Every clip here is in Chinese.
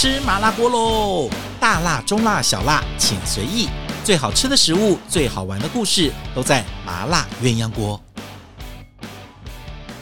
吃麻辣锅喽！大辣、中辣、小辣，请随意。最好吃的食物，最好玩的故事，都在麻辣鸳鸯锅。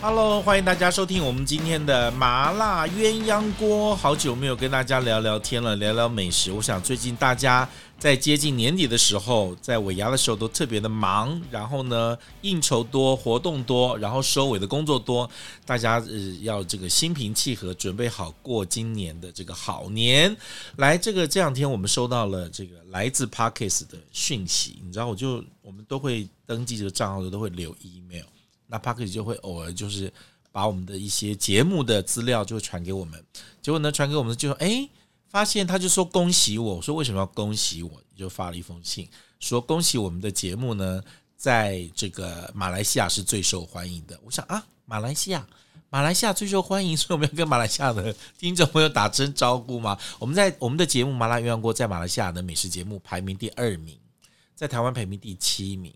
Hello，欢迎大家收听我们今天的麻辣鸳鸯锅。好久没有跟大家聊聊天了，聊聊美食。我想最近大家在接近年底的时候，在尾牙的时候都特别的忙，然后呢应酬多，活动多，然后收尾的工作多，大家呃要这个心平气和，准备好过今年的这个好年。来，这个这两天我们收到了这个来自 Parkes 的讯息，你知道，我就我们都会登记这个账号的，都会留 email。那 Parkes 就会偶尔就是把我们的一些节目的资料就会传给我们，结果呢传给我们就说，哎，发现他就说恭喜我，我说为什么要恭喜我？就发了一封信说恭喜我们的节目呢，在这个马来西亚是最受欢迎的。我想啊，马来西亚，马来西亚最受欢迎，所以我们要跟马来西亚的听众朋友打声招呼嘛。我们在我们的节目《麻辣鸳鸯锅》在马来西亚的美食节目排名第二名，在台湾排名第七名，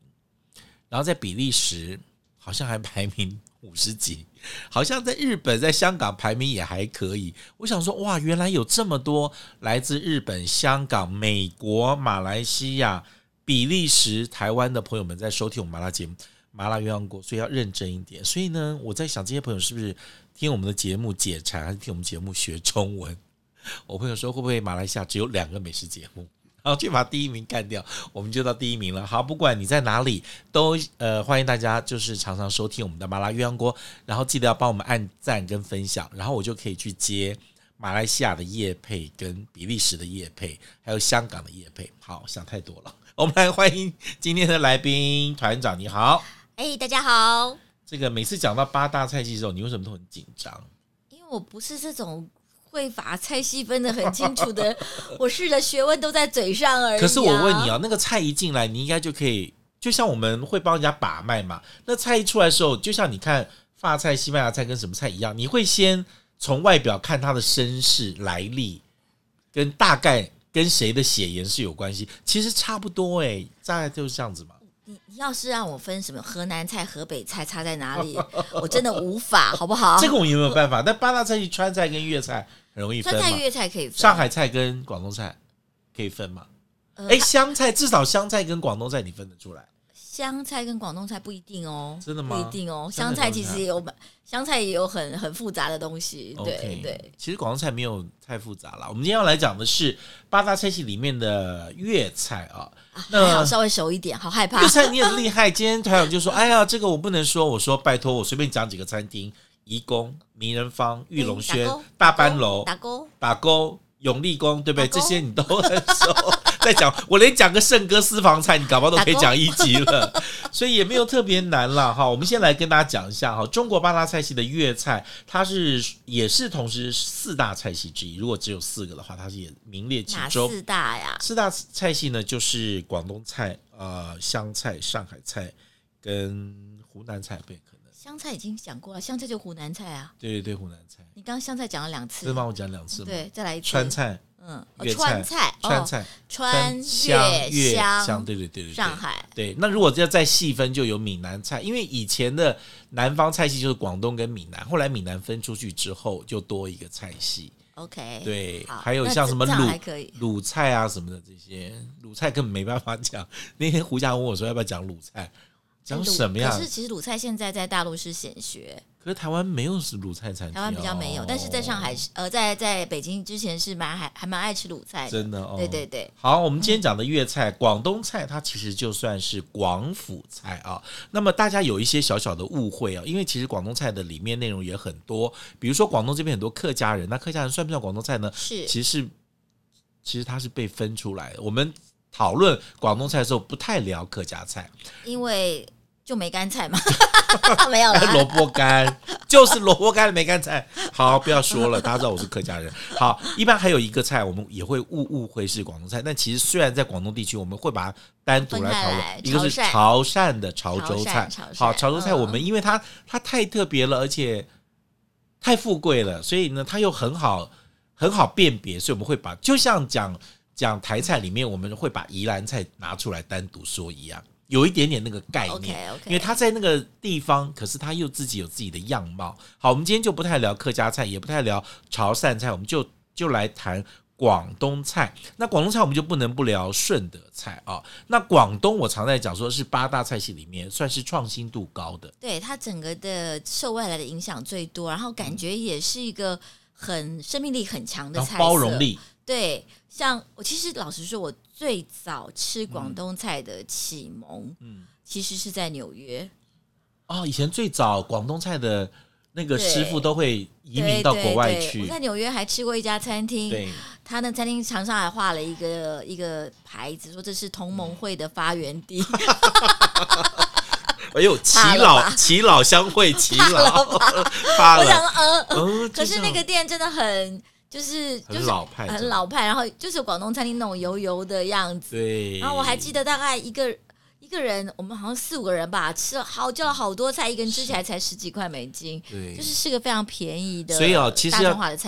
然后在比利时。好像还排名五十几，好像在日本、在香港排名也还可以。我想说，哇，原来有这么多来自日本、香港、美国、马来西亚、比利时、台湾的朋友们在收听我们麻辣节目《麻辣鸳鸯锅》，所以要认真一点。所以呢，我在想，这些朋友是不是听我们的节目解馋，还是听我们节目学中文？我朋友说，会不会马来西亚只有两个美食节目？然后去把第一名干掉，我们就到第一名了。好，不管你在哪里，都呃欢迎大家，就是常常收听我们的麻辣鸳鸯锅，然后记得要帮我们按赞跟分享，然后我就可以去接马来西亚的叶配、跟比利时的叶配，还有香港的叶配。好，想太多了，我们来欢迎今天的来宾团长，你好。哎，大家好。这个每次讲到八大菜系的时候，你为什么都很紧张？因为我不是这种。会把菜系分得很清楚的，我试着学问都在嘴上而已。可是我问你啊，那个菜一进来，你应该就可以，就像我们会帮人家把脉嘛。那菜一出来的时候，就像你看法菜、西班牙菜跟什么菜一样，你会先从外表看它的身世来历，跟大概跟谁的血缘是有关系。其实差不多哎，大概就是这样子嘛。你要是让我分什么河南菜、河北菜差在哪里，我真的无法，好不好？这个我有没有办法？但八大菜系川菜跟粤菜。很容易分，川菜、粤菜可以分，上海菜跟广东菜可以分吗？哎，湘菜至少湘菜跟广东菜你分得出来。湘菜跟广东菜不一定哦，真的吗？不一定哦，湘菜其实也有，湘菜也有很很复杂的东西。对对，其实广东菜没有太复杂了。我们今天要来讲的是八大菜系里面的粤菜啊。那好，稍微熟一点，好害怕。粤菜你很厉害，今天团长就说：“哎呀，这个我不能说。”我说：“拜托，我随便讲几个餐厅。”颐宫、名人坊、玉龙轩、大班楼、打勾、打勾、永利宫，对不对？这些你都很熟。再讲，我连讲个圣哥私房菜，你搞不好都可以讲一集了。所以也没有特别难了哈。我们先来跟大家讲一下哈，中国八大菜系的粤菜，它是也是同时四大菜系之一。如果只有四个的话，它是也名列其中。四大呀？四大菜系呢，就是广东菜、呃湘菜、上海菜跟湖南菜，对。湘菜已经讲过了，湘菜就湖南菜啊。对对对，湖南菜。你刚刚湘菜讲了两次，是吗？我讲两次。对，再来一次。川菜，嗯，川菜，川菜，川粤湘，湘，对对对对。上海，对。那如果要再细分，就有闽南菜，因为以前的南方菜系就是广东跟闽南，后来闽南分出去之后，就多一个菜系。OK，对，还有像什么鲁鲁菜啊什么的这些，鲁菜根本没办法讲。那天胡佳问我说要不要讲鲁菜。讲什么呀？可是其实鲁菜现在在大陆是显学，可是台湾没有是鲁菜餐厅，台湾比较没有，但是在上海是呃，在在北京之前是蛮还还蛮爱吃鲁菜的，真的哦。对对对，好，我们今天讲的粤菜、广东菜，它其实就算是广府菜啊。那么大家有一些小小的误会啊，因为其实广东菜的里面内容也很多，比如说广东这边很多客家人，那客家人算不算广东菜呢？是，其实是其实它是被分出来的。我们讨论广东菜的时候，不太聊客家菜，因为就梅干菜嘛，没有了。萝卜干就是萝卜干的梅干菜。好，不要说了，大家知道我是客家人。好，一般还有一个菜，我们也会误误会是广东菜，但其实虽然在广东地区，我们会把它单独来讨论。一个是潮汕的潮州菜，好，潮州菜我们因为它它太特别了，而且太富贵了，所以呢，它又很好很好辨别，所以我们会把就像讲。讲台菜里面，我们会把宜兰菜拿出来单独说一样，有一点点那个概念，okay, okay. 因为他在那个地方，可是他又自己有自己的样貌。好，我们今天就不太聊客家菜，也不太聊潮汕菜，我们就就来谈广东菜。那广东菜我们就不能不聊顺德菜啊。那广东我常在讲说是八大菜系里面算是创新度高的，对，它整个的受外来的影响最多，然后感觉也是一个很生命力很强的菜，包容力。对，像我其实老实说，我最早吃广东菜的启蒙，嗯，其实是在纽约。哦，以前最早广东菜的那个师傅都会移民到国外去。我在纽约还吃过一家餐厅，对，他那餐厅墙上还画了一个一个牌子，说这是同盟会的发源地。哎呦，齐老齐老相会，齐老，我想呃，呃，可是那个店真的很就是就是很老派，很老派，然后就是广东餐厅那种油油的样子。对，然后我还记得大概一个。一个人，我们好像四五个人吧，吃了好叫了好多菜，一个人吃起来才十几块美金，对，就是是个非常便宜的。所以哦，其实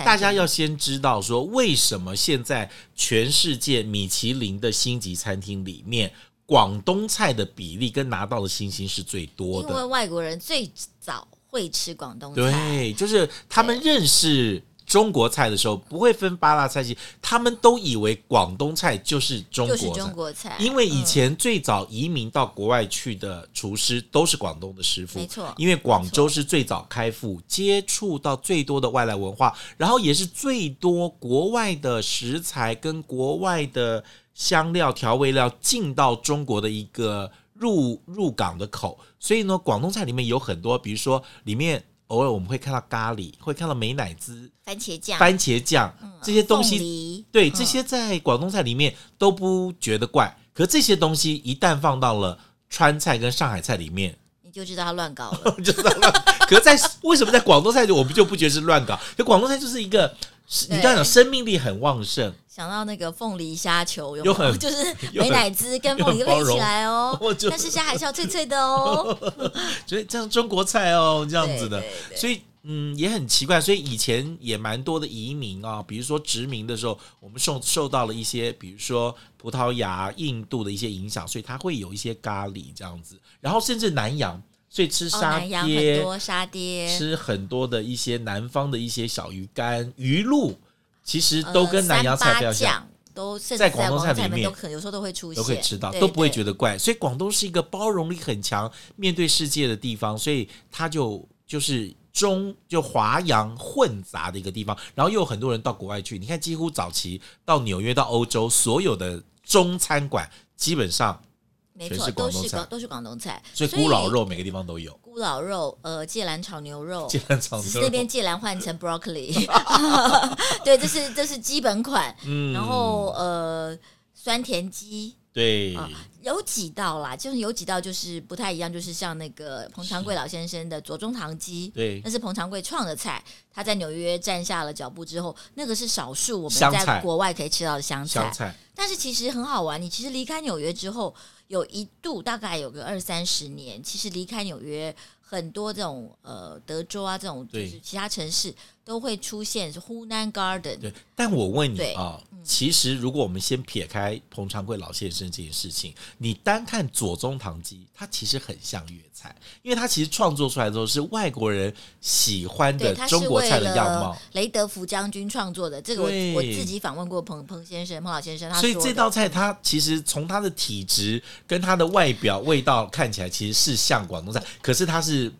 大家要先知道说，为什么现在全世界米其林的星级餐厅里面，广东菜的比例跟拿到的星星是最多的，因为外国人最早会吃广东菜，对，就是他们认识。中国菜的时候不会分八大菜系，他们都以为广东菜就是中国菜，就是中国菜。因为以前最早移民到国外去的厨师都是广东的师傅，没错。因为广州是最早开埠，接触到最多的外来文化，然后也是最多国外的食材跟国外的香料调味料进到中国的一个入入港的口。所以呢，广东菜里面有很多，比如说里面。偶尔我们会看到咖喱，会看到美乃滋、番茄酱、番茄酱这些东西，对，这些在广东菜里面都不觉得怪。可这些东西一旦放到了川菜跟上海菜里面，你就知道他乱搞了，就知道乱。可是在为什么在广东菜就我们就不觉得是乱搞？就广东菜就是一个，你刚才讲生命力很旺盛。想到那个凤梨虾球，有，没有，有很 就是 美乃滋跟凤梨配起来哦，但是虾还是要脆脆的哦，所以这样中国菜哦，这样子的，所以嗯也很奇怪，所以以前也蛮多的移民啊，比如说殖民的时候，我们受受到了一些，比如说葡萄牙、印度的一些影响，所以它会有一些咖喱这样子，然后甚至南洋，所以吃沙爹，哦、很多沙爹，吃很多的一些南方的一些小鱼干、鱼露。其实都跟南洋菜比较像，呃、都在在广东菜里面都可有时候都会出现，都可以吃到，都不会觉得怪。所以广东是一个包容力很强、面对世界的地方，所以它就就是中就华洋混杂的一个地方。然后又有很多人到国外去，你看，几乎早期到纽约、到欧洲，所有的中餐馆基本上。没错，都是广都是广东菜，所以咕咾肉每个地方都有。咕咾肉，呃，芥兰炒牛肉，芥兰炒牛肉，只是那边芥兰换成 broccoli，对，这是这是基本款。嗯，然后呃，酸甜鸡，对、呃，有几道啦，就是有几道就是不太一样，就是像那个彭长贵老先生的左宗棠鸡，对，那是彭长贵创的菜，他在纽约站下了脚步之后，那个是少数我们在国外可以吃到的香菜。香菜，但是其实很好玩，你其实离开纽约之后。有一度大概有个二三十年，其实离开纽约，很多这种呃德州啊这种就是其他城市都会出现是 Hunan Garden。对，但我问你啊，其实如果我们先撇开彭长贵老先生这件事情，你单看左宗棠鸡，它其实很像粤菜，因为它其实创作出来的都是外国人喜欢的中国菜的样貌。雷德福将军创作的这个我，我我自己访问过彭彭先生、彭老先生，他所以这道菜它其实从它的体质跟它的外表味道看起来其实是像广东菜，可是它是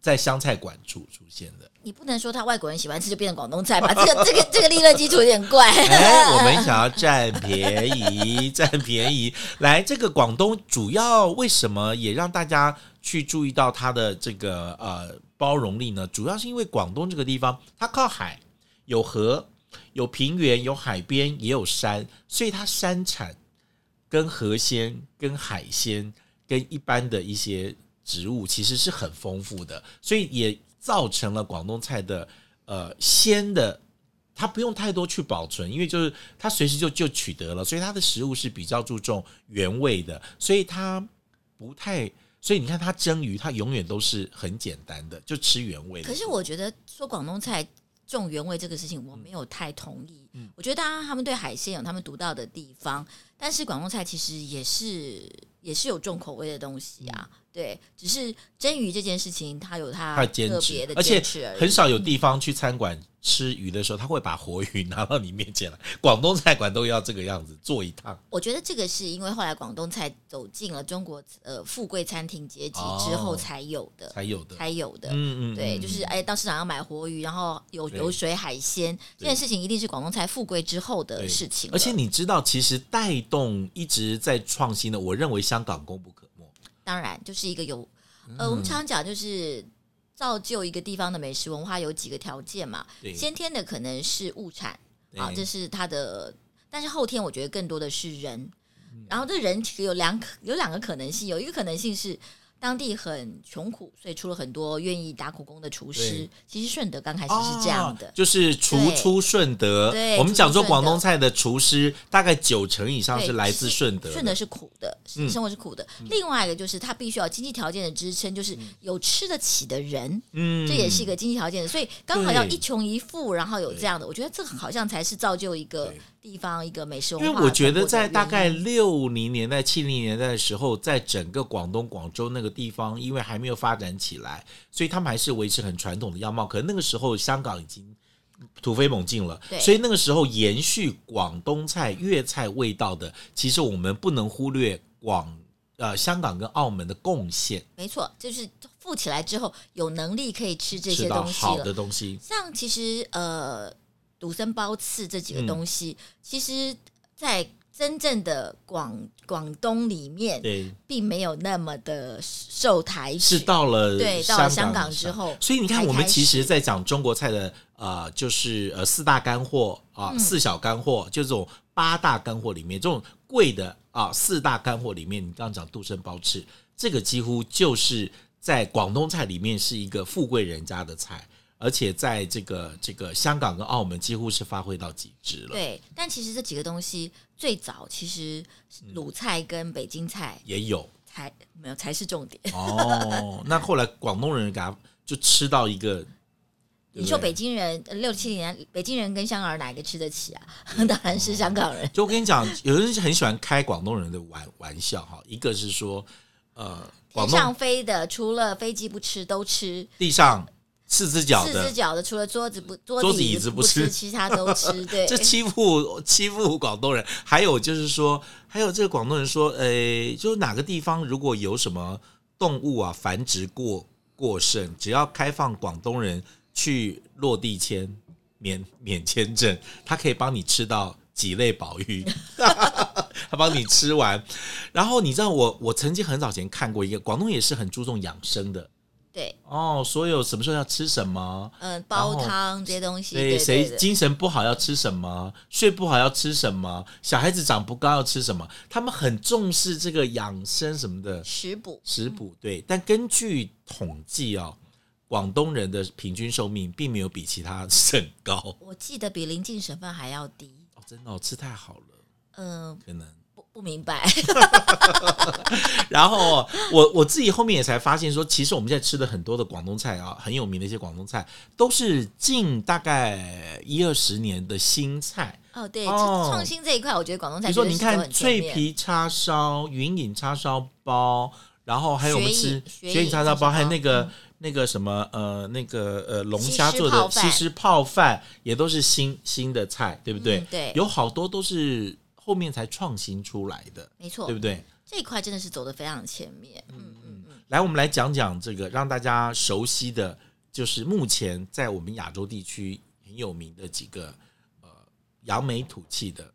在湘菜馆出出现的。你不能说他外国人喜欢吃就变成广东菜吧？这个这个这个利润基础有点怪。哎，我们 想要占便宜，占便宜。来，这个广东主要为什么也让大家去注意到它的这个呃包容力呢？主要是因为广东这个地方它靠海，有河，有平原，有海边，也有山，所以它山产跟河鲜、跟海鲜、跟一般的一些植物其实是很丰富的，所以也。造成了广东菜的呃鲜的，它不用太多去保存，因为就是它随时就就取得了，所以它的食物是比较注重原味的，所以它不太，所以你看它蒸鱼，它永远都是很简单的，就吃原味的。可是我觉得说广东菜重原味这个事情，我没有太同意。嗯，我觉得当然他们对海鲜有他们独到的地方，但是广东菜其实也是也是有重口味的东西啊。嗯对，只是蒸鱼这件事情，它有它特别的而且很少有地方去餐馆吃鱼的时候，他会把活鱼拿到你面前来。广东菜馆都要这个样子做一趟。我觉得这个是因为后来广东菜走进了中国呃富贵餐厅阶级之后才有的，才有的，才有的。嗯嗯，对，就是哎，到市场上买活鱼，然后有有水海鲜，这件事情一定是广东菜富贵之后的事情。而且你知道，其实带动一直在创新的，我认为香港功不可没。当然，就是一个有呃，我们常讲就是。造就一个地方的美食文化有几个条件嘛？先天的可能是物产啊，这是它的，但是后天我觉得更多的是人，然后这人其实有两有两个可能性，有一个可能性是。当地很穷苦，所以出了很多愿意打苦工的厨师。其实顺德刚开始是这样的，就是厨出顺德。对，我们讲说广东菜的厨师，大概九成以上是来自顺德。顺德是苦的，生活是苦的。另外一个就是他必须要经济条件的支撑，就是有吃得起的人。嗯，这也是一个经济条件。所以刚好要一穷一富，然后有这样的，我觉得这好像才是造就一个地方一个美食文化。因为我觉得在大概六零年代、七零年代的时候，在整个广东广州那个。地方因为还没有发展起来，所以他们还是维持很传统的样貌。可能那个时候香港已经突飞猛进了，所以那个时候延续广东菜、粤菜味道的，其实我们不能忽略广呃香港跟澳门的贡献。没错，就是富起来之后有能力可以吃这些东西好的东西。像其实呃赌僧包翅这几个东西，嗯、其实在。真正的广广东里面，对，并没有那么的受抬举。是到了对，到了香港之后，所以你看，我们其实，在讲中国菜的呃，就是呃四大干货啊，呃嗯、四小干货，就这种八大干货里面，这种贵的啊、呃、四大干货里面，你刚刚讲杜生包翅，这个几乎就是在广东菜里面是一个富贵人家的菜。而且在这个这个香港跟澳门几乎是发挥到极致了。对，但其实这几个东西最早其实鲁菜跟北京菜也有，才没有才是重点。哦，那后来广东人给他就吃到一个，你说北京人六七年，北京人跟香港人哪一个吃得起啊？当然是香港人。就我跟你讲，有人很喜欢开广东人的玩玩笑哈，一个是说，呃，天上飞的除了飞机不吃都吃，地上。四只脚的，四只脚的，除了桌子不桌子椅子不吃，其他都吃。对，这欺负欺负广东人。还有就是说，还有这个广东人说，诶，就是哪个地方如果有什么动物啊繁殖过过剩，只要开放广东人去落地签免免签证，他可以帮你吃到几类宝玉，他帮你吃完。然后你知道我我曾经很早前看过一个广东也是很注重养生的。对哦，所有什么时候要吃什么？嗯，煲汤这些东西。对，谁精神不好要吃什么？睡不好要吃什么？小孩子长不高要吃什么？他们很重视这个养生什么的食补。食补对，但根据统计哦，广东人的平均寿命并没有比其他省高。我记得比邻近省份还要低。哦，真的，哦，吃太好了。嗯，可能。不明白，然后我我自己后面也才发现说，其实我们现在吃的很多的广东菜啊，很有名的一些广东菜，都是近大概一二十年的新菜。哦，对，哦、创新这一块，我觉得广东菜，比如说你看脆皮叉烧、云影叉烧包，然后还有我们吃雪影叉烧包，还有那个、嗯、那个什么呃那个呃龙虾做的西施泡饭，也都是新新的菜，对不对？嗯、对，有好多都是。后面才创新出来的，没错，对不对？这一块真的是走的非常前面。嗯嗯嗯。来，我们来讲讲这个让大家熟悉的，就是目前在我们亚洲地区很有名的几个呃扬眉吐气的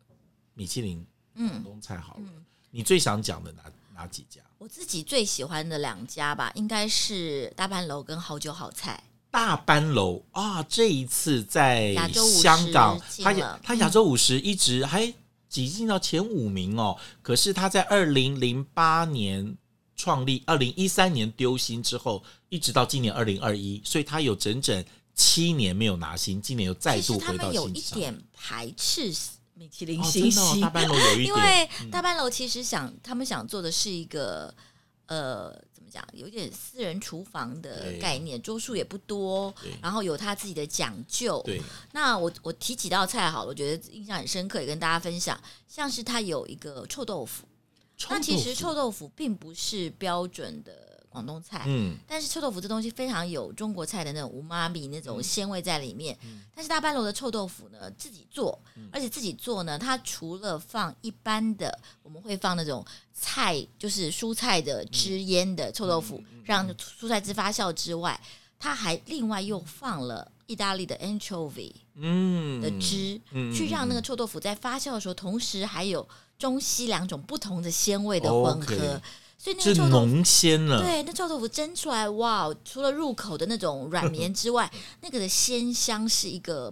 米其林广东菜。好了，嗯嗯、你最想讲的哪哪几家？我自己最喜欢的两家吧，应该是大班楼跟好酒好菜。大班楼啊，这一次在香港，它它亚洲五十一直还。挤进到前五名哦，可是他在二零零八年创立，二零一三年丢新之后，一直到今年二零二一，所以他有整整七年没有拿新，今年又再度回到新。其实他们有一点排斥米其林星星，哦、大班楼有一点，因为大班楼其实想、嗯、他们想做的是一个呃。讲有点私人厨房的概念，桌数也不多，然后有他自己的讲究。对，那我我提几道菜好了，我觉得印象很深刻，也跟大家分享。像是他有一个臭豆腐，那其实臭豆腐并不是标准的广东菜，嗯，但是臭豆腐这东西非常有中国菜的那种无妈咪那种鲜味在里面。嗯、但是大班楼的臭豆腐呢，自己做，而且自己做呢，它除了放一般的，我们会放那种菜，就是蔬菜的汁腌的臭豆腐，让蔬菜汁发酵之外，它还另外又放了意大利的 anchovy 嗯的汁，嗯、去让那个臭豆腐在发酵的时候，同时还有中西两种不同的鲜味的混合。Okay 所以那个臭豆腐浓鲜了，对，那臭豆腐蒸出来，哇！除了入口的那种软绵之外，那个的鲜香是一个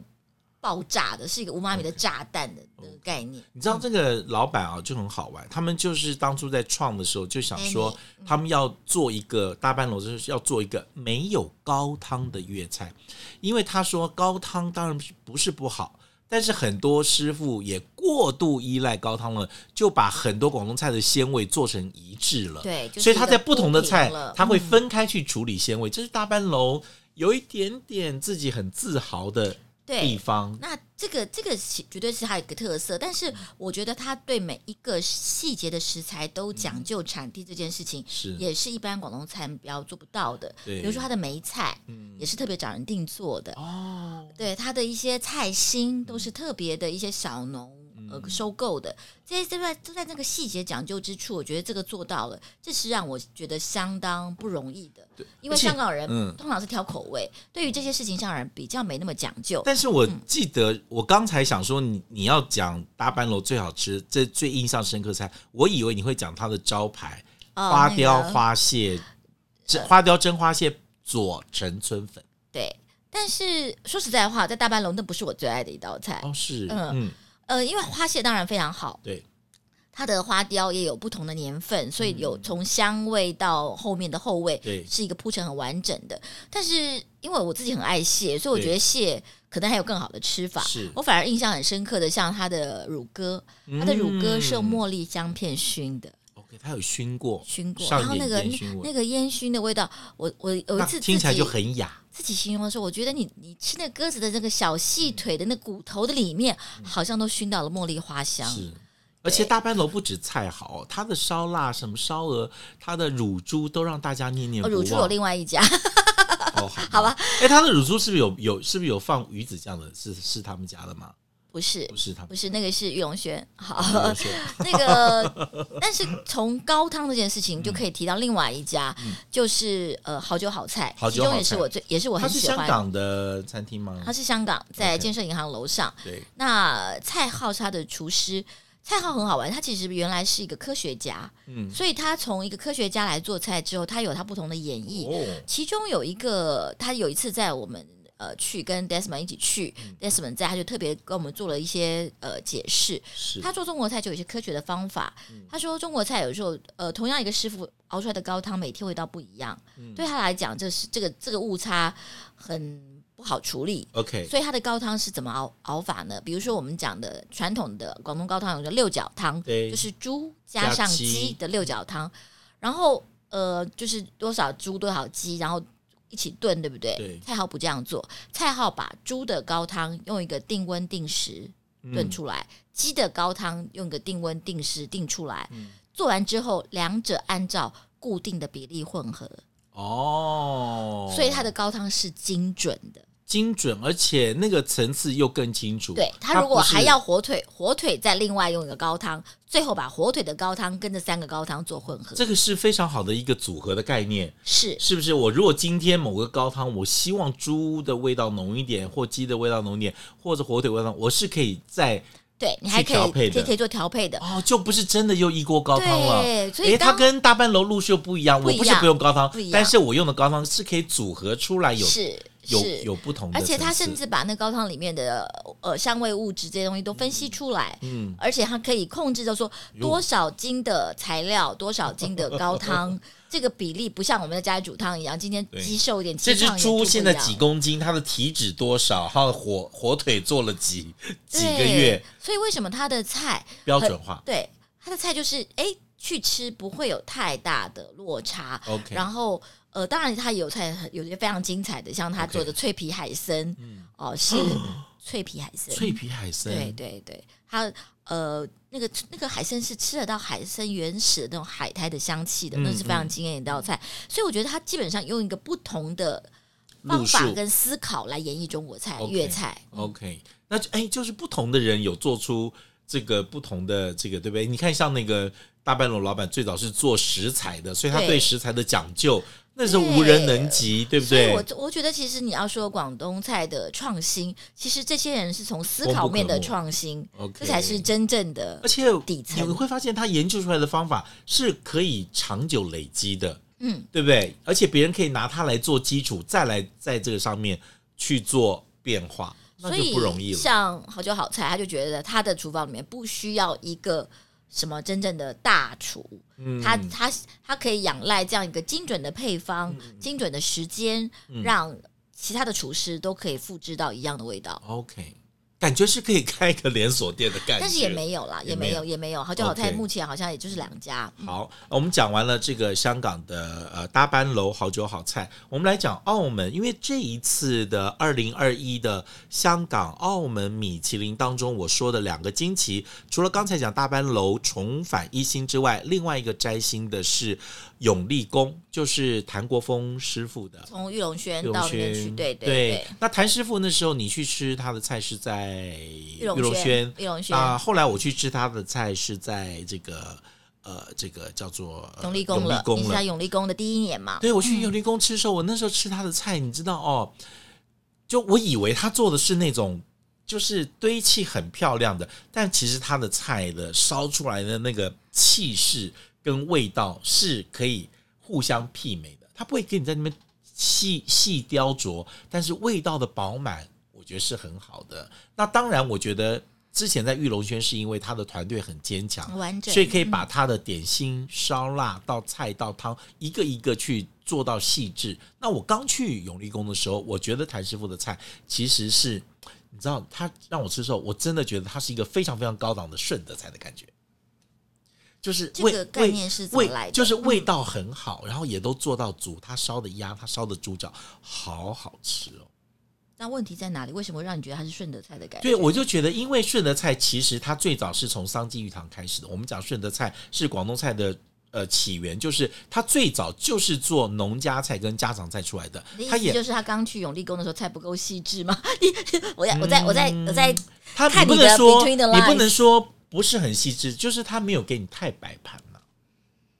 爆炸的，是一个无妈咪的炸弹的的概念。你知道这个老板啊，就很好玩，他们就是当初在创的时候就想说，他们要做一个大半楼，就是要做一个没有高汤的粤菜，因为他说高汤当然不是不好。但是很多师傅也过度依赖高汤了，就把很多广东菜的鲜味做成一致了。对，所以他在不同的菜，他会分开去处理鲜味。这是大班楼有一点点自己很自豪的地方。那。这个这个绝对是它一个特色，但是我觉得它对每一个细节的食材都讲究产地这件事情，是也是一般广东菜比较做不到的。对，比如说它的梅菜，嗯，也是特别找人定做的。哦，对，它的一些菜心都是特别的一些小农。呃，收购的这些都在都在那个细节讲究之处，我觉得这个做到了，这是让我觉得相当不容易的。对，因为香港人通常是挑口味，嗯、对于这些事情，香港人比较没那么讲究。但是我记得，嗯、我刚才想说你，你你要讲大班楼最好吃，这最印象深刻菜，我以为你会讲它的招牌、哦、花雕花蟹，这、那个、花雕蒸花蟹佐陈村粉。对，但是说实在话，在大班楼那不是我最爱的一道菜。哦，是，嗯。嗯呃，因为花蟹当然非常好，对，它的花雕也有不同的年份，所以有从香味到后面的后味，对，是一个铺陈很完整的。但是因为我自己很爱蟹，所以我觉得蟹可能还有更好的吃法。是我反而印象很深刻的，像它的乳鸽，它的乳鸽是用茉莉香片熏的。它有熏过，熏过，然后那个那个烟熏的味道，我我有一次听起来就很雅。自己形容的时候，我觉得你你吃那鸽子的那个小细腿的那骨头的里面，好像都熏到了茉莉花香。是，而且大班楼不止菜好，它的烧腊、什么烧鹅、它的乳猪都让大家念念不忘。乳猪有另外一家，好吧。哎，它的乳猪是不是有有是不是有放鱼子酱的？是是他们家的吗？不是，不是他，不是那个是玉龙轩。好，那个，但是从高汤这件事情就可以提到另外一家，就是呃好酒好菜，其中也是我最也是我很喜欢。香港的餐厅吗？它是香港，在建设银行楼上。对，那蔡浩是他的厨师，蔡浩很好玩，他其实原来是一个科学家，嗯，所以他从一个科学家来做菜之后，他有他不同的演绎，其中有一个，他有一次在我们。呃，去跟 Desmond 一起去，嗯，Desmond 在，他就特别跟我们做了一些呃解释。是他做中国菜就有一些科学的方法。嗯，他说中国菜有时候，呃，同样一个师傅熬出来的高汤，每天味道不一样。嗯，对他来讲，这是这个这个误差很不好处理。OK，所以他的高汤是怎么熬熬法呢？比如说我们讲的传统的广东高汤，有个六角汤，对，就是猪加上鸡的六角汤。然后呃，就是多少猪多少鸡，然后。一起炖，对不对？对。蔡浩不这样做，蔡浩把猪的高汤用一个定温定时炖出来，鸡、嗯、的高汤用一个定温定时定出来。嗯、做完之后，两者按照固定的比例混合。哦。所以它的高汤是精准的。精准，而且那个层次又更清楚。对，他如果还要火腿，火腿再另外用一个高汤，最后把火腿的高汤跟这三个高汤做混合，这个是非常好的一个组合的概念。是，是不是？我如果今天某个高汤，我希望猪的味道浓一点，或鸡的味道浓一点，或者火腿味道，我是可以在对你还可以可以可以做调配的哦，就不是真的用一锅高汤了。对，所以它跟大半楼路又不一样，我不是不用高汤，但是我用的高汤是可以组合出来有是。有有不同的，而且他甚至把那高汤里面的呃香味物质这些东西都分析出来，嗯，而且他可以控制，就说多少斤的材料，多少斤的高汤，这个比例不像我们在家里煮汤一样，今天鸡瘦一点，这只猪现在几公斤，它的体脂多少，它的火火腿做了几几个月，所以为什么它的菜标准化？对，它的菜就是哎去吃不会有太大的落差，OK，然后。呃，当然，他有菜，有些非常精彩的，像他做的脆皮海参，哦是脆皮海参，脆皮海参，对对对，他呃，那个那个海参是吃得到海参原始的那种海苔的香气的，那是非常惊艳一道菜。所以我觉得他基本上用一个不同的方法跟思考来演绎中国菜、粤菜。OK，那就哎，就是不同的人有做出这个不同的这个，对不对？你看，像那个大半楼老板最早是做食材的，所以他对食材的讲究。那是无人能及，对，对不对？我我觉得，其实你要说广东菜的创新，其实这些人是从思考面的创新，这才是真正的。而且底层你会发现，他研究出来的方法是可以长久累积的，嗯，对不对？而且别人可以拿它来做基础，再来在这个上面去做变化，那就不容易了。像好酒好菜，他就觉得他的厨房里面不需要一个。什么真正的大厨？嗯，他他他可以仰赖这样一个精准的配方、嗯、精准的时间，嗯、让其他的厨师都可以复制到一样的味道。OK。感觉是可以开一个连锁店的感觉，但是也没有啦，也没有，也没有。好酒好菜目前好像也就是两家。好，我们讲完了这个香港的呃搭班楼好酒好菜，我们来讲澳门，因为这一次的二零二一的香港澳门米其林当中，我说的两个惊奇，除了刚才讲大班楼重返一星之外，另外一个摘星的是。永利宫就是谭国峰师傅的，从玉龙轩到那边去，对对对。那谭师傅那时候你去吃他的菜是在玉龙轩，玉龙轩啊。后来我去吃他的菜是在这个呃，这个叫做永利宫了。你是在永利宫的第一年嘛？对，我去永利宫吃的时候，我那时候吃他的菜，你知道哦，就我以为他做的是那种就是堆砌很漂亮的，但其实他的菜的烧出来的那个气势。跟味道是可以互相媲美的，它不会给你在那边细细雕琢，但是味道的饱满，我觉得是很好的。那当然，我觉得之前在玉龙轩是因为他的团队很坚强，完整，所以可以把他的点心、烧腊到菜到汤一个一个去做到细致。那我刚去永利宫的时候，我觉得谭师傅的菜其实是，你知道，他让我吃的时候，我真的觉得它是一个非常非常高档的顺德菜的感觉。就是味这个概念是怎么来的？就是味道很好，嗯、然后也都做到足。他烧的鸭，他烧的猪脚，好好吃哦。那问题在哪里？为什么让你觉得它是顺德菜的感觉？对，我就觉得，因为顺德菜其实它最早是从桑基鱼塘开始的。我们讲顺德菜是广东菜的呃起源，就是它最早就是做农家菜跟家常菜出来的。它也就是他刚去永利宫的时候，菜不够细致吗？我在我在我在我在他你的 between the lines，你不能说。不是很细致，就是他没有给你太摆盘了，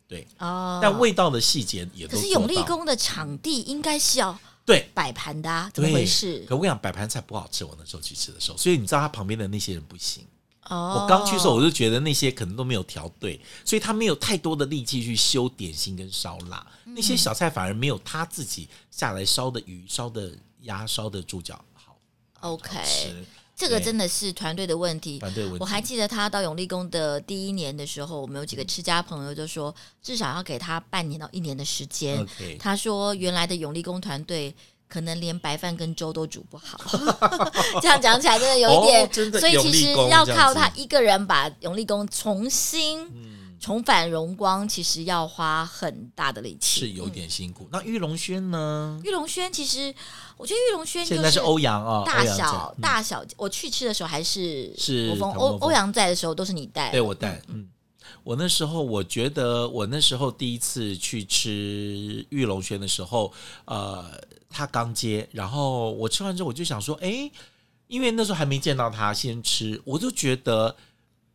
对哦。但味道的细节也都。可是永利宫的场地应该是要对摆盘的啊，怎么回事？可我跟你讲，摆盘菜不好吃。我那时候去吃的时候，所以你知道他旁边的那些人不行哦。我刚去的时候，我就觉得那些可能都没有调对，所以他没有太多的力气去修点心跟烧腊，嗯、那些小菜反而没有他自己下来烧的鱼、烧的鸭、烧的猪脚好。OK。这个真的是团队的问题。团队问题。我还记得他到永利宫的第一年的时候，我们有几个吃家朋友就说，至少要给他半年到一年的时间。Okay. 他说，原来的永利宫团队可能连白饭跟粥都煮不好。这样讲起来真的有一点，哦、所以其实要靠他一个人把永利宫重新重返荣光，其实要花很大的力气，是有点辛苦。嗯、那玉龙轩呢？玉龙轩其实。我觉得玉龙轩现在是欧阳啊，大小大小，我去吃的时候还是是欧欧阳在的时候都是你带，对我带。嗯，我那时候我觉得我那时候第一次去吃玉龙轩的时候，呃，他刚接，然后我吃完之后我就想说，哎，因为那时候还没见到他先吃，我就觉得。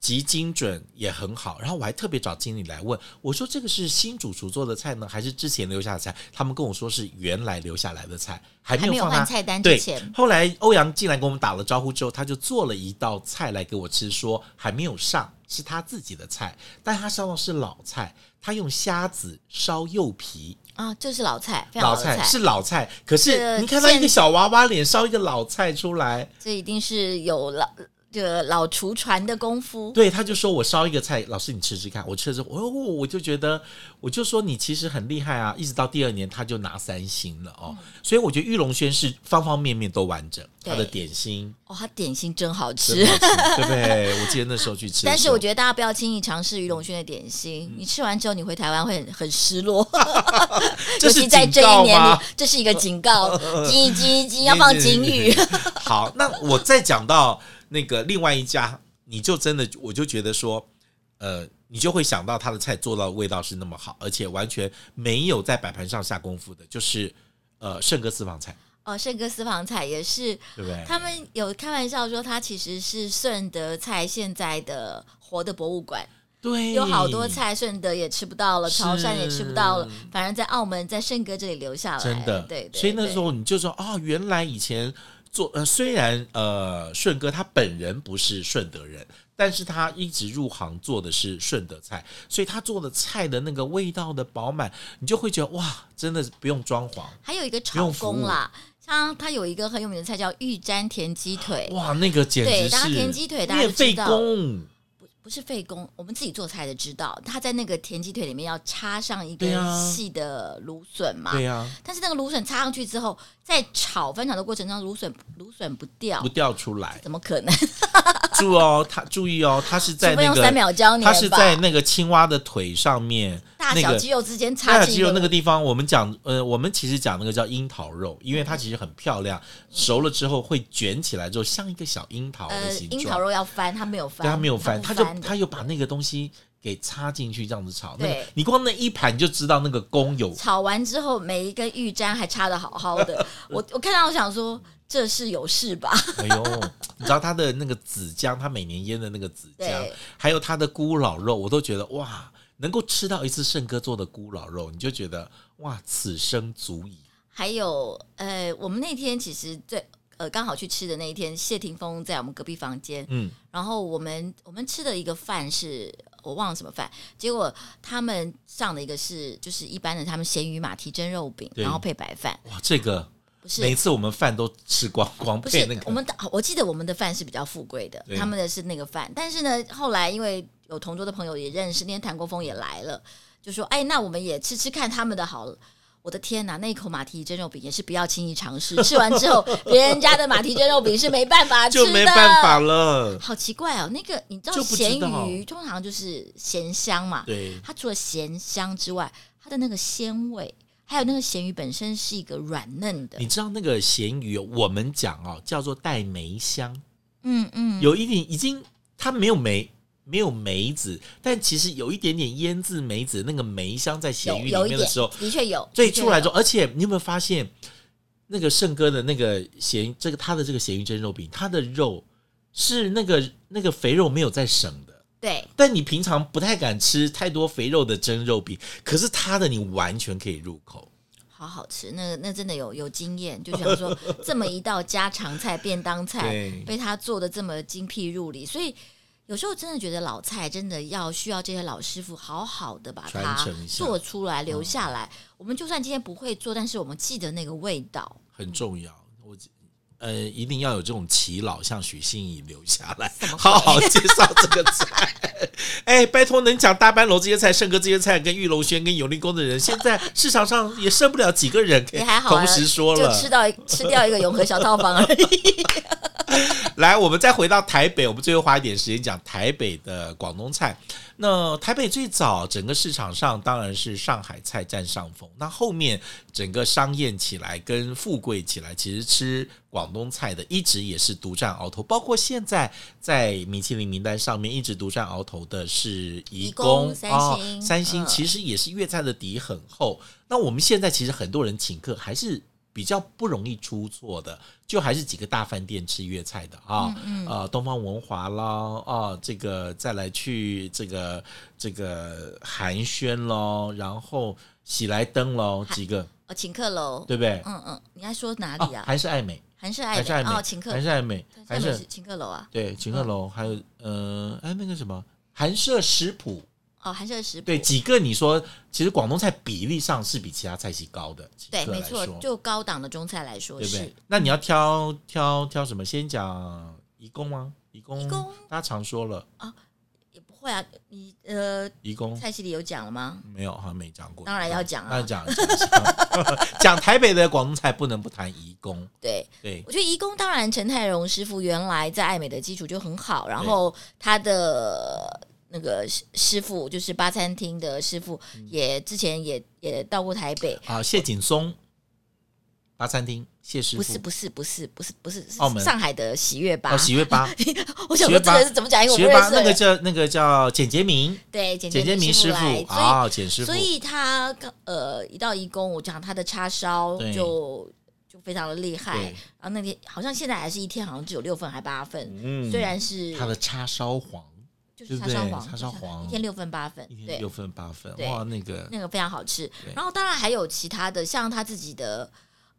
极精准也很好，然后我还特别找经理来问，我说这个是新主厨做的菜呢，还是之前留下的菜？他们跟我说是原来留下来的菜，还没有放换菜单之前。后来欧阳进来跟我们打了招呼之后，他就做了一道菜来给我吃，说还没有上，是他自己的菜，但他烧的是老菜，他用虾子烧柚皮啊，这是老菜，老菜，老菜是老菜，可是你看到一个小娃娃脸烧一个老菜出来，这一定是有老。这个老厨传的功夫，对，他就说我烧一个菜，老师你吃吃看。我吃了之后，哦，我就觉得，我就说你其实很厉害啊。一直到第二年，他就拿三星了哦。嗯、所以我觉得玉龙轩是方方面面都完整，他的点心哦，他点心真好吃，好吃对不对？我记得那时候去吃，但是我觉得大家不要轻易尝试玉龙轩的点心，嗯、你吃完之后你回台湾会很很失落。这是在这一年里，这是一个警告，叽叽叽要放警语。好，那我再讲到。那个另外一家你就真的我就觉得说，呃，你就会想到他的菜做到的味道是那么好，而且完全没有在摆盘上下功夫的，就是呃胜哥私房菜。哦，胜哥私房菜也是，对不对？他们有开玩笑说，他其实是顺德菜现在的活的博物馆。对，有好多菜顺德也吃不到了，潮汕也吃不到了，反而在澳门，在圣哥这里留下来。真的，对，对。所以那时候你就说，哦，原来以前做呃，虽然呃，顺哥他本人不是顺德人，但是他一直入行做的是顺德菜，所以他做的菜的那个味道的饱满，你就会觉得哇，真的不用装潢。还有一个炒工啦。像他有一个很有名的菜叫玉簪田鸡腿，哇，那个简直是对，田鸡腿大家知道，不不是费工，我们自己做菜的知道，他在那个田鸡腿里面要插上一根细的芦笋嘛，对呀、啊，但是那个芦笋插上去之后，在炒翻炒的过程中，芦笋芦笋不掉，不掉出来，怎么可能？注哦，他注意哦，他是在那个三秒教你他是在那个青蛙的腿上面。大小肌肉之间差，大小肌肉那个地方，我们讲，呃，我们其实讲那个叫樱桃肉，因为它其实很漂亮，熟了之后会卷起来之后像一个小樱桃的形状。樱桃肉要翻，它没有翻，对，它没有翻，它就它又把那个东西给插进去，这样子炒。对，你光那一盘就知道那个工有。炒完之后，每一根玉簪还插的好好的，我我看到我想说，这是有事吧？哎呦，你知道它的那个紫姜，它每年腌的那个紫姜，还有它的咕老肉，我都觉得哇。能够吃到一次胜哥做的咕老肉，你就觉得哇，此生足矣。还有，呃，我们那天其实最呃刚好去吃的那一天，谢霆锋在我们隔壁房间，嗯，然后我们我们吃的一个饭是我忘了什么饭，结果他们上的一个是就是一般的他们咸鱼马蹄蒸肉饼，然后配白饭。哇，这个不是每次我们饭都吃光光，不是那个我们的我记得我们的饭是比较富贵的，他们的是那个饭，但是呢，后来因为。有同桌的朋友也认识，那天谭国峰也来了，就说：“哎，那我们也吃吃看他们的好了。”我的天哪，那一口马蹄蒸肉饼也是不要轻易尝试，吃完之后别人家的马蹄蒸肉饼是没办法吃的，就没办法了。好奇怪哦，那个你知道咸鱼通常就是咸香嘛？对，它除了咸香之外，它的那个鲜味，还有那个咸鱼本身是一个软嫩的。你知道那个咸鱼，我们讲哦，叫做带梅香，嗯嗯，有一点已经它没有梅。没有梅子，但其实有一点点腌制梅子那个梅香在咸鱼里面的时候，的确有。所以出来之后，而且你有没有发现，那个盛哥的那个咸这个他的这个咸鱼蒸肉饼，它的肉是那个那个肥肉没有在省的。对。但你平常不太敢吃太多肥肉的蒸肉饼，可是它的你完全可以入口，好好吃。那那真的有有经验，就想说 这么一道家常菜、便当菜被他做的这么精辟入里，所以。有时候真的觉得老菜真的要需要这些老师傅好好的把它做出来留下来。我们就算今天不会做，但是我们记得那个味道很重要。我呃，一定要有这种耆老，像许心怡留下来，好好介绍这个菜。哎，拜托能讲大班楼这些菜、盛哥这些菜，跟玉龙轩、跟永利宫的人，现在市场上也剩不了几个人可以同时说了，就吃到吃掉一个永和小套房而已。来，我们再回到台北，我们最后花一点时间讲台北的广东菜。那台北最早整个市场上当然是上海菜占上风，那后面整个商业起来跟富贵起来，其实吃广东菜的一直也是独占鳌头，包括现在在米其林名单上面一直独占鳌头的是怡宫、三星、哦，三星其实也是粤菜的底很厚。那我们现在其实很多人请客还是。比较不容易出错的，就还是几个大饭店吃粤菜的啊，嗯嗯、呃，东方文华啦，啊，这个再来去这个这个寒暄喽，然后喜来登喽，几个。哦，请客楼，对不对？嗯嗯，你还说哪里啊？还是爱美，还是爱美。哦，请客。还是爱美，还是请客楼啊？对，请客楼，还有呃，哎，那个什么韩式食谱。哦，还是食谱。对，几个你说，其实广东菜比例上是比其他菜系高的。对，没错，就高档的中菜来说，对不对？那你要挑挑挑什么？先讲移工吗？颐宫，颐宫，大家常说了啊，也不会啊。你呃，移工菜系里有讲了吗？没有，好像没讲过。当然要讲啊，当然讲。讲台北的广东菜不能不谈移工。对对，我觉得移工当然陈泰荣师傅原来在爱美的基础就很好，然后他的。那个师傅就是八餐厅的师傅，也之前也也到过台北啊。谢景松，八餐厅，谢师傅不是不是不是不是不是澳门上海的喜悦吧？哦，喜悦吧。我想说这个是怎么讲？因为我不认识，那个叫那个叫简洁明，对，简洁明师傅啊，简师傅。所以他呃一到一宫，我讲他的叉烧就就非常的厉害。然后那天好像现在还是一天，好像只有六份还八份。嗯，虽然是他的叉烧皇。就是叉烧皇，叉烧皇一天六份八份，一天六份八份，哇，那个那个非常好吃。然后当然还有其他的，像他自己的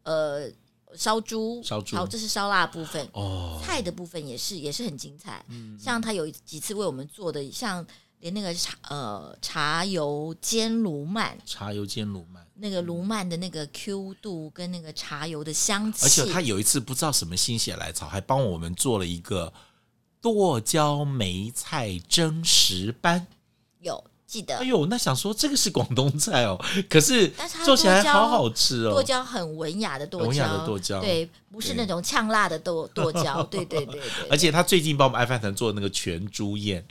呃烧猪，烧猪，好，这是烧腊部分。哦。菜的部分也是也是很精彩，像他有几次为我们做的，像连那个茶呃茶油煎卤鳗，茶油煎卤鳗，那个卤鳗的那个 Q 度跟那个茶油的香气，而且他有一次不知道什么心血来潮，还帮我们做了一个。剁椒梅菜蒸石斑，有记得？哎呦，那想说这个是广东菜哦，可是做起来好好吃哦。剁椒很文雅的剁椒，文雅的剁椒，对，不是那种呛辣的剁剁椒，对对对对。而且他最近帮我们爱饭团做的那个全猪宴，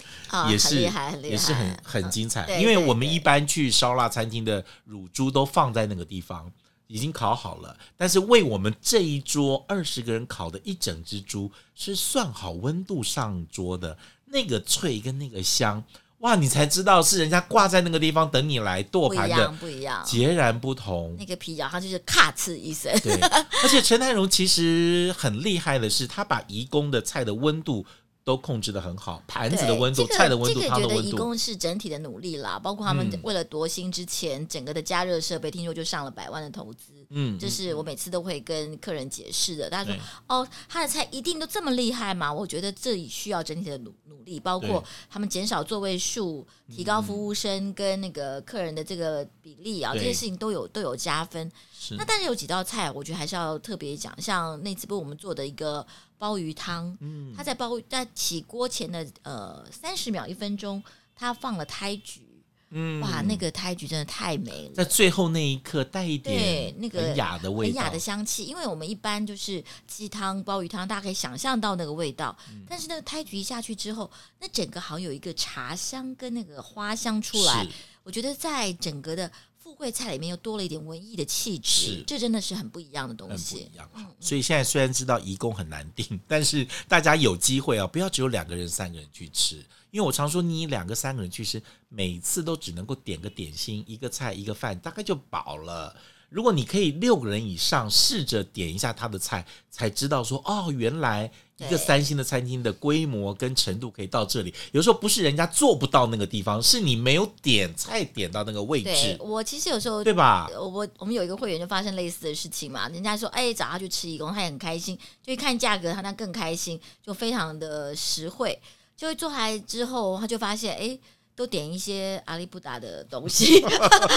也是也是很很精彩。因为我们一般去烧腊餐厅的乳猪都放在那个地方。已经烤好了，但是为我们这一桌二十个人烤的一整只猪是算好温度上桌的，那个脆跟那个香，哇，你才知道是人家挂在那个地方等你来剁盘的，不一样，截然不同。那个皮咬它就是咔哧一声。对，而且陈泰荣其实很厉害的是，他把移工的菜的温度。都控制的很好，盘子的温度、这个、菜的温度、汤的温度。这个觉得一共是整体的努力啦，包括他们为了夺星之前，嗯、整个的加热设备，听说就上了百万的投资。嗯，这是我每次都会跟客人解释的。大家说：“哦，他的菜一定都这么厉害吗？”我觉得这里需要整体的努努力，包括他们减少座位数、提高服务生跟那个客人的这个比例啊，这些事情都有都有加分。是那但是有几道菜，我觉得还是要特别讲，像那次不是我们做的一个。鲍鱼汤，嗯，他在煲在起锅前的呃三十秒一分钟，他放了胎菊，嗯，哇，那个胎菊真的太美了，在最后那一刻带一点对那个很雅的味道，很雅的香气。因为我们一般就是鸡汤、鲍鱼汤，大家可以想象到那个味道，嗯、但是那个胎菊一下去之后，那整个好像有一个茶香跟那个花香出来，我觉得在整个的。富贵菜里面又多了一点文艺的气质，这真的是很不一样的东西。不一样，嗯、所以现在虽然知道移宫很难定，但是大家有机会啊，不要只有两个人、三个人去吃，因为我常说你两个、三个人去吃，每次都只能够点个点心，一个菜一个饭，大概就饱了。如果你可以六个人以上试着点一下他的菜，才知道说哦，原来一个三星的餐厅的规模跟程度可以到这里。有时候不是人家做不到那个地方，是你没有点菜点到那个位置。我其实有时候对吧？我我们有一个会员就发生类似的事情嘛，人家说哎找他去吃义工，他也很开心，就一看价格他那更开心，就非常的实惠。就会做出来之后，他就发现哎。都点一些阿里不达的东西，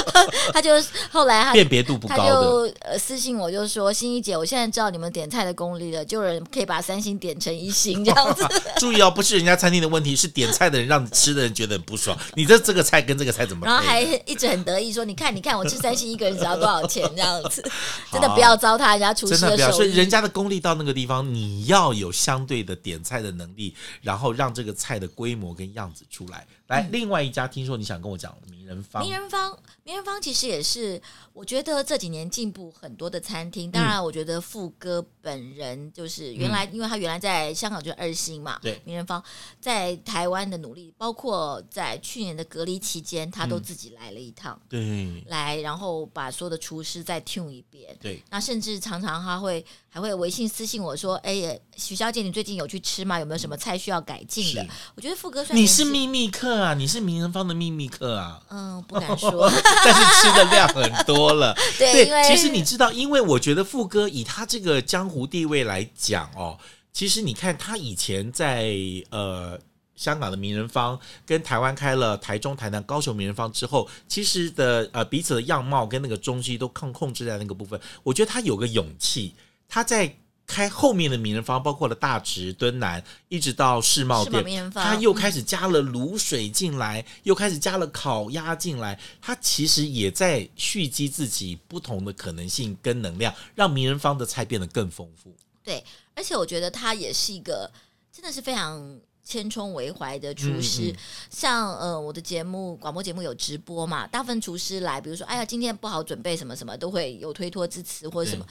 他就后来他辨别度不高，他就呃私信我就说：“心怡姐，我现在知道你们点菜的功力了，就有人可以把三星点成一星这样子。”注意哦，不是人家餐厅的问题，是点菜的人让吃的人觉得很不爽。你这这个菜跟这个菜怎么？然后还一直很得意说：“你看，你看，我吃三星一个人只要多少钱这样子。” 真的不要糟蹋人家厨师的手艺。所以人家的功力到那个地方，你要有相对的点菜的能力，然后让这个菜的规模跟样子出来。来，另外一家听说你想跟我讲名人坊。名人坊，名人坊其实也是我觉得这几年进步很多的餐厅。当然，我觉得富哥本人就是原来，因为他原来在香港就是二星嘛。对，名人坊在台湾的努力，包括在去年的隔离期间，他都自己来了一趟。对，来，然后把所有的厨师再 tune 一遍。对，那甚至常常他会还会微信私信我说：“哎，许小姐，你最近有去吃吗？有没有什么菜需要改进的？”我觉得富哥算你是秘密客。啊，你是名人坊的秘密客啊？嗯，不敢说，但是吃的量很多了。对，其实你知道，因为我觉得富哥以他这个江湖地位来讲哦，其实你看他以前在呃香港的名人坊，跟台湾开了台中、台南、高雄名人坊之后，其实的呃彼此的样貌跟那个中西都控控制在那个部分。我觉得他有个勇气，他在。开后面的名人坊，包括了大直、敦南，一直到世贸店，他又开始加了卤水进来，嗯、又开始加了烤鸭进来。他其实也在蓄积自己不同的可能性跟能量，让名人坊的菜变得更丰富。对，而且我觉得他也是一个真的是非常千疮为怀的厨师。嗯嗯像呃，我的节目广播节目有直播嘛，大部分厨师来，比如说哎呀，今天不好准备什么什么，都会有推脱之词或者什么。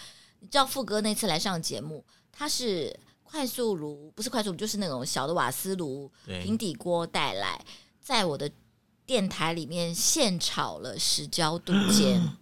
你知道富哥那次来上节目，他是快速炉，不是快速炉，就是那种小的瓦斯炉平底锅带来，在我的电台里面现炒了石椒肚煎。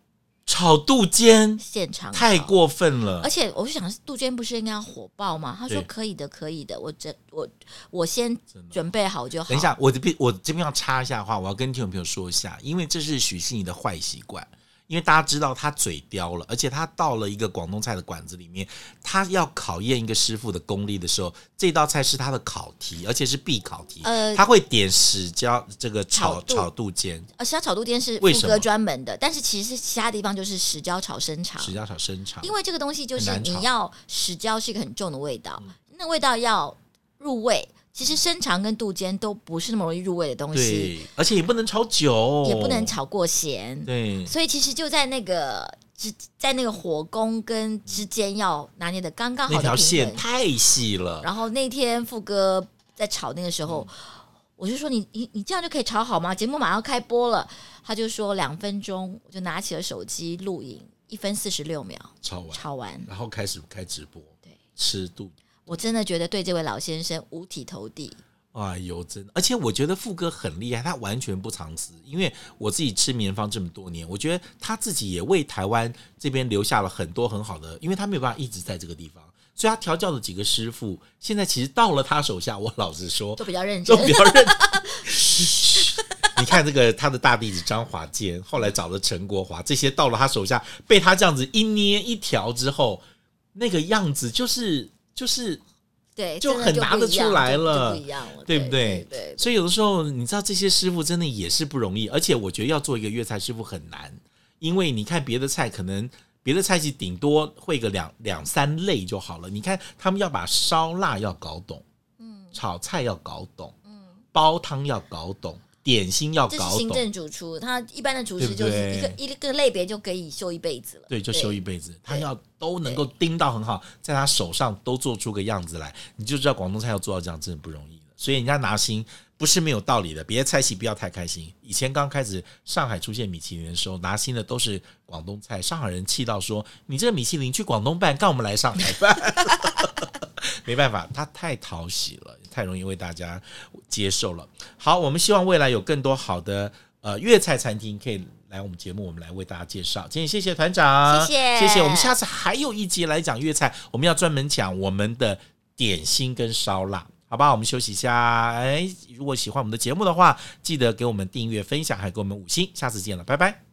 炒杜鹃，现场太过分了。而且我就想，杜鹃不是应该要火爆吗？他说可以的，可以的。我这我我先准备好就好。等一下，我这边我这边要插一下的话，我要跟听众朋友说一下，因为这是许信怡的坏习惯。因为大家知道他嘴刁了，而且他到了一个广东菜的馆子里面，他要考验一个师傅的功力的时候，这道菜是他的考题，而且是必考题。呃，他会点石椒这个炒炒，肚尖，呃，石椒炒肚尖是富哥专门的，但是其实其他地方就是石椒炒生肠，石椒炒生肠，因为这个东西就是你要石椒是一个很重的味道，那味道要入味。其实生肠跟肚尖都不是那么容易入味的东西，对，而且也不能炒久，也不能炒过咸，对。所以其实就在那个之在那个火攻跟之间要拿捏的刚刚好的平衡，那条线太细了。然后那天富哥在炒那个时候，嗯、我就说你你你这样就可以炒好吗？节目马上开播了，他就说两分钟，我就拿起了手机录影，一分四十六秒炒完，炒完，然后开始开直播，对，吃肚。我真的觉得对这位老先生五体投地。哎呦，真的！而且我觉得富哥很厉害，他完全不藏私。因为我自己吃棉方这么多年，我觉得他自己也为台湾这边留下了很多很好的，因为他没有办法一直在这个地方，所以他调教的几个师傅，现在其实到了他手下，我老实说都比较认真，都比较认真。你看这个他的大弟子张华坚，后来找了陈国华，这些到了他手下，被他这样子一捏一调之后，那个样子就是。就是，对，就很拿得出来了，不一样了，对不对？所以有的时候，你知道这些师傅真的也是不容易，而且我觉得要做一个粤菜师傅很难，因为你看别的菜，可能别的菜系顶多会个两两三类就好了。你看他们要把烧腊要搞懂，嗯，炒菜要搞懂，嗯，煲汤要搞懂。点心要搞懂，行政主厨，他一般的厨师就是一个一个类别就可以修一辈子了。对，就修一辈子。他要都能够盯到很好，在他手上都做出个样子来，你就知道广东菜要做到这样真的不容易了。所以人家拿星不是没有道理的。别的菜系不要太开心。以前刚开始上海出现米其林的时候，拿星的都是广东菜，上海人气到说：“你这个米其林去广东办，干我们来上海办。”没办法，他太讨喜了，太容易为大家接受了。好，我们希望未来有更多好的呃粤菜餐厅可以来我们节目，我们来为大家介绍。今天谢谢团长，谢谢谢谢。我们下次还有一集来讲粤菜，我们要专门讲我们的点心跟烧腊，好吧？我们休息一下。哎，如果喜欢我们的节目的话，记得给我们订阅、分享，还给我们五星。下次见了，拜拜。